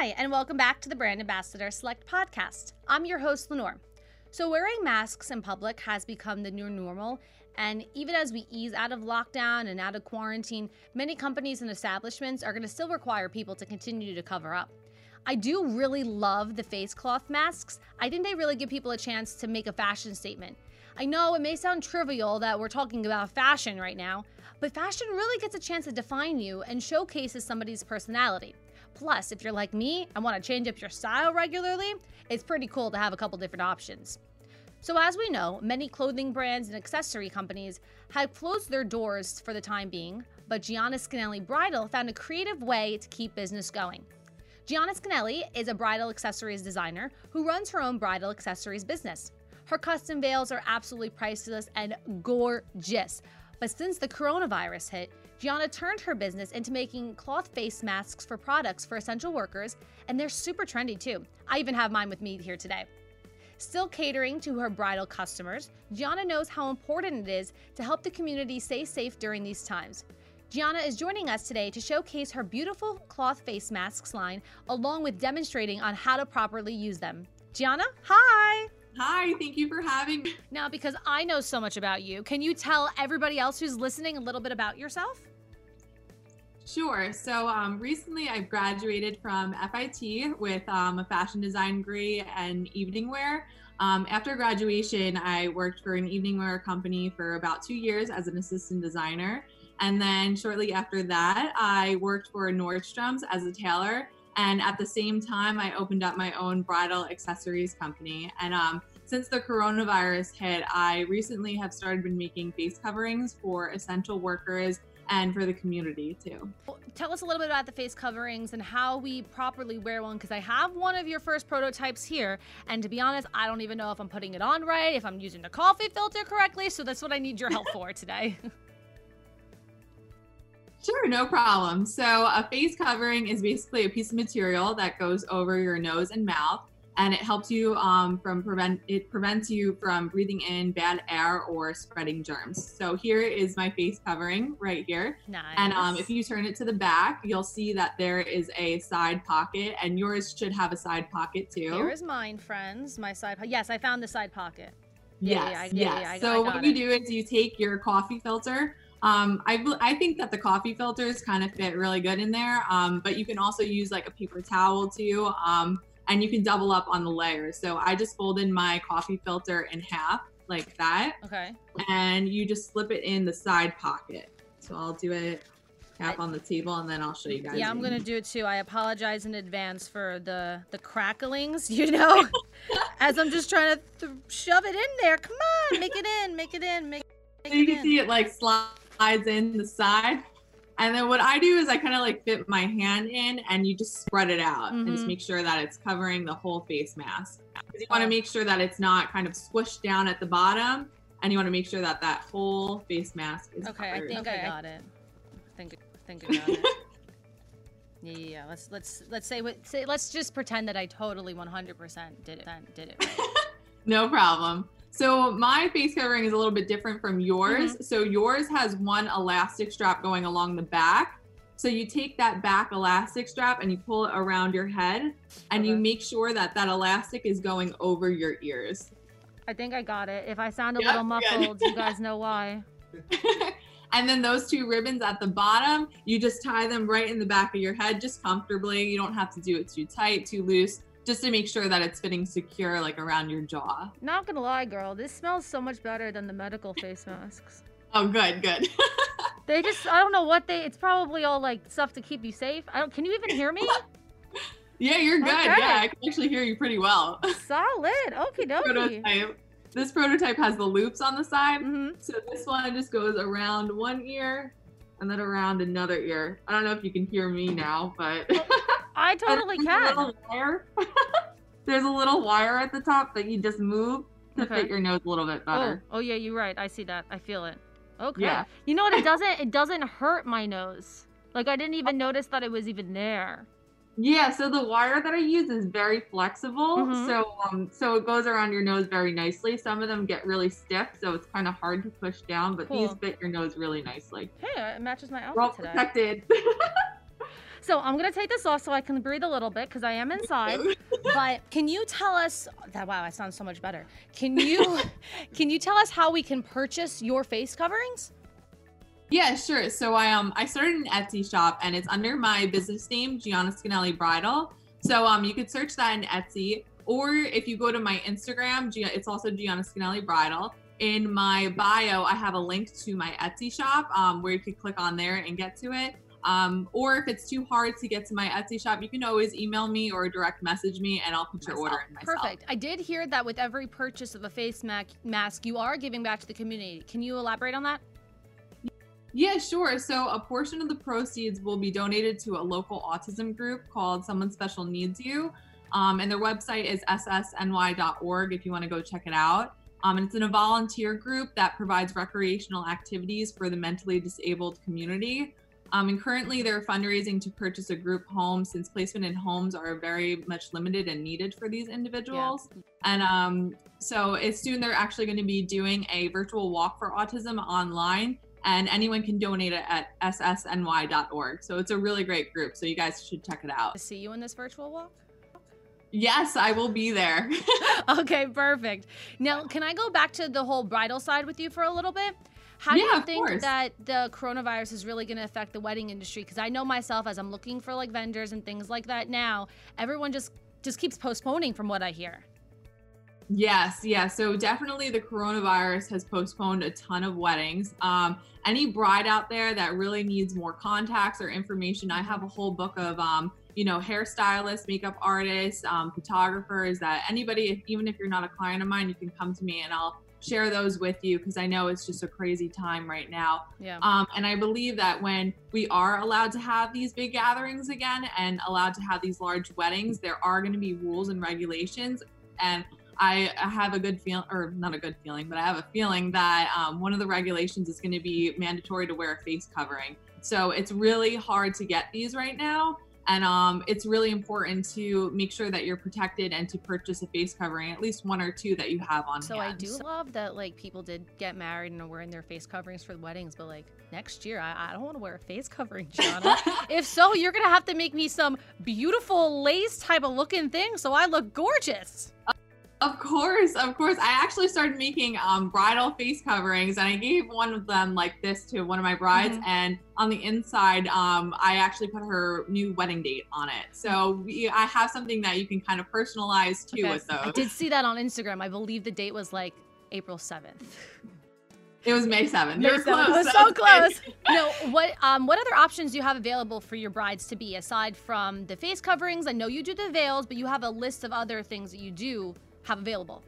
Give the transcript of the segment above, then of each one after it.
Hi, and welcome back to the Brand Ambassador Select podcast. I'm your host, Lenore. So, wearing masks in public has become the new normal. And even as we ease out of lockdown and out of quarantine, many companies and establishments are going to still require people to continue to cover up. I do really love the face cloth masks. I think they really give people a chance to make a fashion statement. I know it may sound trivial that we're talking about fashion right now, but fashion really gets a chance to define you and showcases somebody's personality. Plus, if you're like me and want to change up your style regularly, it's pretty cool to have a couple different options. So, as we know, many clothing brands and accessory companies have closed their doors for the time being, but Gianna Scanelli Bridal found a creative way to keep business going. Gianna Scanelli is a bridal accessories designer who runs her own bridal accessories business. Her custom veils are absolutely priceless and gorgeous. But since the coronavirus hit, Gianna turned her business into making cloth face masks for products for essential workers, and they're super trendy too. I even have mine with me here today. Still catering to her bridal customers, Gianna knows how important it is to help the community stay safe during these times. Gianna is joining us today to showcase her beautiful cloth face masks line, along with demonstrating on how to properly use them. Gianna, hi! Hi, thank you for having me. Now, because I know so much about you, can you tell everybody else who's listening a little bit about yourself? Sure. So um, recently I've graduated from FIT with um, a fashion design degree and evening wear. Um, after graduation, I worked for an evening wear company for about two years as an assistant designer. And then shortly after that, I worked for Nordstrom's as a tailor. And at the same time, I opened up my own bridal accessories company. And um, since the coronavirus hit, I recently have started been making face coverings for essential workers and for the community too. Tell us a little bit about the face coverings and how we properly wear one because I have one of your first prototypes here. And to be honest, I don't even know if I'm putting it on right, if I'm using the coffee filter correctly. So that's what I need your help for today. Sure, no problem. So, a face covering is basically a piece of material that goes over your nose and mouth, and it helps you um, from prevent it prevents you from breathing in bad air or spreading germs. So, here is my face covering right here. Nice. And um, if you turn it to the back, you'll see that there is a side pocket, and yours should have a side pocket too. Here is mine, friends. My side. Po- yes, I found the side pocket. Yes, yeah, yes. yeah, yeah, I- so what you it. do is you take your coffee filter. Um, I I think that the coffee filters kind of fit really good in there. Um, but you can also use like a paper towel too. Um, and you can double up on the layers. So I just folded my coffee filter in half like that, Okay. and you just slip it in the side pocket. So I'll do it half on the table, and then I'll show you guys. Yeah, I'm gonna do it too. I apologize in advance for the the cracklings, you know, as I'm just trying to th- shove it in there. Come on, make it in, make it in, make, make So you can in. see it like slides in the side. And then what I do is I kind of like fit my hand in and you just spread it out and just Mhm. make sure that it's covering the whole face mask. Because you want to make sure that it's not kind of squished down at the bottom and you want to make sure that that whole face mask is Okay, I covered. think I got it. I think I think I got it. Yeah, yeah, yeah. Let's let's let's say what say. Let's just pretend that I totally 100% did it. Did it right. No problem. So my face covering is a little bit different from yours. Mm-hmm. So yours has one elastic strap going along the back. So you take that back elastic strap and you pull it around your head and you make sure that that elastic is going over your ears. I think I got it. If I sound a Yep, little muffled, you guys know why. and then those two ribbons at the bottom, you just tie them right in the back of your head just comfortably. You don't have to do it too tight, too loose, just to make sure that it's fitting secure like around your jaw. Not gonna lie, girl. This smells so much better than the medical face masks. Oh, good, good. They just I don't know what they. It's probably all like stuff to keep you safe. I don't. Can you even hear me? yeah, you're good. Okay. Yeah, I can actually hear you pretty well. Solid. Okie dokie. This prototype has the loops on the side. hmm So this one just goes around one ear and then around another ear. I don't know if you can hear me now, but I totally There's a can. little wire. There's a little wire at the top that you just move to Okay. fit your nose a little bit Oh, better. oh yeah, you're right. I see that. I feel it. Okay. Yeah. You know what? It doesn't. It doesn't hurt my nose. Like I didn't even notice that it was even there. Yeah, so the wire that I use is very flexible. Mhm. So um so it goes around your nose very nicely. Some of them get really stiff, so it's kind of hard to push down, but these fit your nose really nicely. Hey, it matches my outfit Well today. protected. So I'm gonna take this off so I can breathe a little bit because I am inside. but can you tell us that? Wow, I sound so much better. Can you can you tell us how we can purchase your face coverings? Yeah, sure. So I um I started an Etsy shop and it's under my business name, Gianna Scanelli Bridal. So um you could search that in Etsy, or if you go to my Instagram, it's also Gianna Scanelli Bridal. In my bio, I have a link to my Etsy shop um, where you could click on there and get to it. Um, or if it's too hard to get to my Etsy shop, you can always email me or direct message me and I'll put your order in myself. Perfect. I did hear that with every purchase of a face mask, you are giving back to the community. Can you elaborate on that? Yeah, sure. So a portion of the proceeds will be donated to a local autism group called Someone Special Needs You. Um, and their website is ssny.org if you want to go check it out. Um, and it's in a volunteer group that provides recreational activities for the mentally disabled community. Um, and currently, they're fundraising to purchase a group home since placement in homes are very much limited and needed for these individuals. Yeah. And um, so, it's soon they're actually going to be doing a virtual walk for autism online, and anyone can donate it at ssny.org. So, it's a really great group. So, you guys should check it out. See you in this virtual walk? Yes, I will be there. okay, perfect. Now, can I go back to the whole bridal side with you for a little bit? How do you think course. that the coronavirus is really going to affect the wedding industry? Because I know myself, as I'm looking for like vendors and things like that now, everyone just just keeps postponing, from what I hear. Yes, yeah. So definitely the coronavirus has postponed a ton of weddings. Um, any bride out there that really needs more contacts or information, I have a whole book of um, you know, hairstylists, makeup artists, um, photographers, that anybody, if, even if you're not a client of mine, you can come to me and I'll share those with you because I know it's just a crazy time right now. Yeah. Um, and I believe that when we are allowed to have these big gatherings again and allowed to have these large weddings, there are going to be rules and regulations. And I have a good feeling, or not a good feeling, but I have a feeling that um, one of the regulations is going to be mandatory to wear a face covering. So it's really hard to get these right now. And um, it's really important to make sure that you're protected and to purchase a face covering, at least one or two that you have on so hand. I do so- love that like people did get married and are wearing their face coverings for the weddings, but like next year, I, I don't want to wear a face covering, Gianna. if so, you're gonna have to make me some beautiful lace type of looking thing so I look gorgeous. Of course, of course. I actually started making um, bridal face coverings, and I gave one of them like this to one of my brides. Mm-hmm. And on the inside, um, I actually put her new wedding date on it. So we, I have something that you can kind of personalize too okay. with those. I did see that on Instagram. I believe the date was like April seventh. It was May seventh. May 7th. Close. It was so close. no, what um what other options do you have available for your brides to be aside from the face coverings? I know you do the veils, but you have a list of other things that you do have available?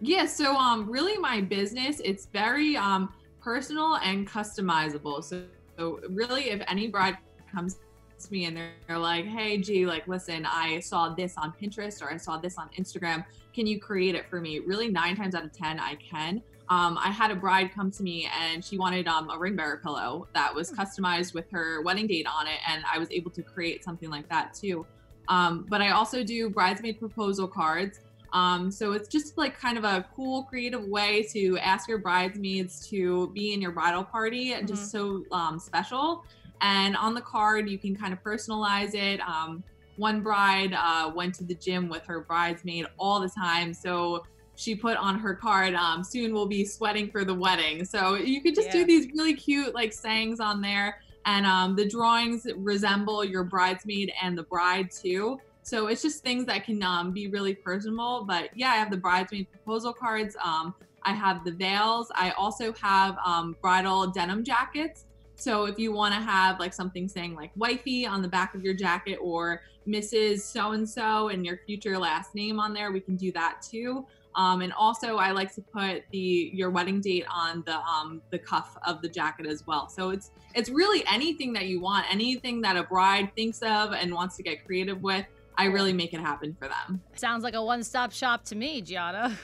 Yeah, so um really my business, it's very um personal and customizable. So, so really if any bride comes to me and they're, they're like, hey G, like listen, I saw this on Pinterest or I saw this on Instagram. Can you create it for me? Really nine times out of ten I can. Um, I had a bride come to me and she wanted um, a ring bearer pillow that was hmm. customized with her wedding date on it, and I was able to create something like that too. Um, but I also do bridesmaid proposal cards. Um, so it's just like kind of a cool, creative way to ask your bridesmaids to be in your bridal party and mm-hmm. just so um, special. And on the card, you can kind of personalize it. Um, one bride uh, went to the gym with her bridesmaid all the time. So she put on her card, um, soon we'll be sweating for the wedding. So you could just yeah. do these really cute like sayings on there. And um, the drawings resemble your bridesmaid and the bride too. So it's just things that can um, be really personal. But yeah, I have the bridesmaid proposal cards. Um, I have the veils. I also have um, bridal denim jackets. So if you want to have like something saying like wifey on the back of your jacket or Mrs. So and so and your future last name on there, we can do that too. Um, and also, I like to put the your wedding date on the um, the cuff of the jacket as well. So it's it's really anything that you want, anything that a bride thinks of and wants to get creative with. I really make it happen for them. Sounds like a one stop shop to me, Gianna.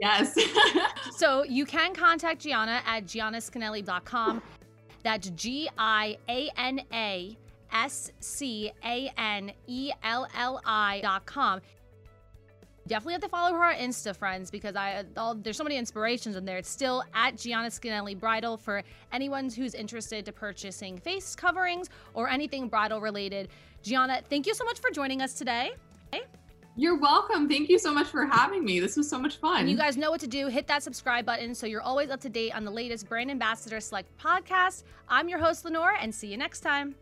Yes. so you can contact Gianna at giannascanelli.com. That's G I A N A S C A N E L L I.com. definitely have to follow her on Insta, friends, because I all, there's so many inspirations in there. It's still at Gianna Scanelli Bridal for anyone who's interested to purchasing face coverings or anything bridal related. Gianna, thank you so much for joining us today. You're welcome. Thank you so much for having me. This was so much fun. And you guys know what to do. Hit that subscribe button so you're always up to date on the latest Brand Ambassador Select podcast. I'm your host, Lenore, and see you next time.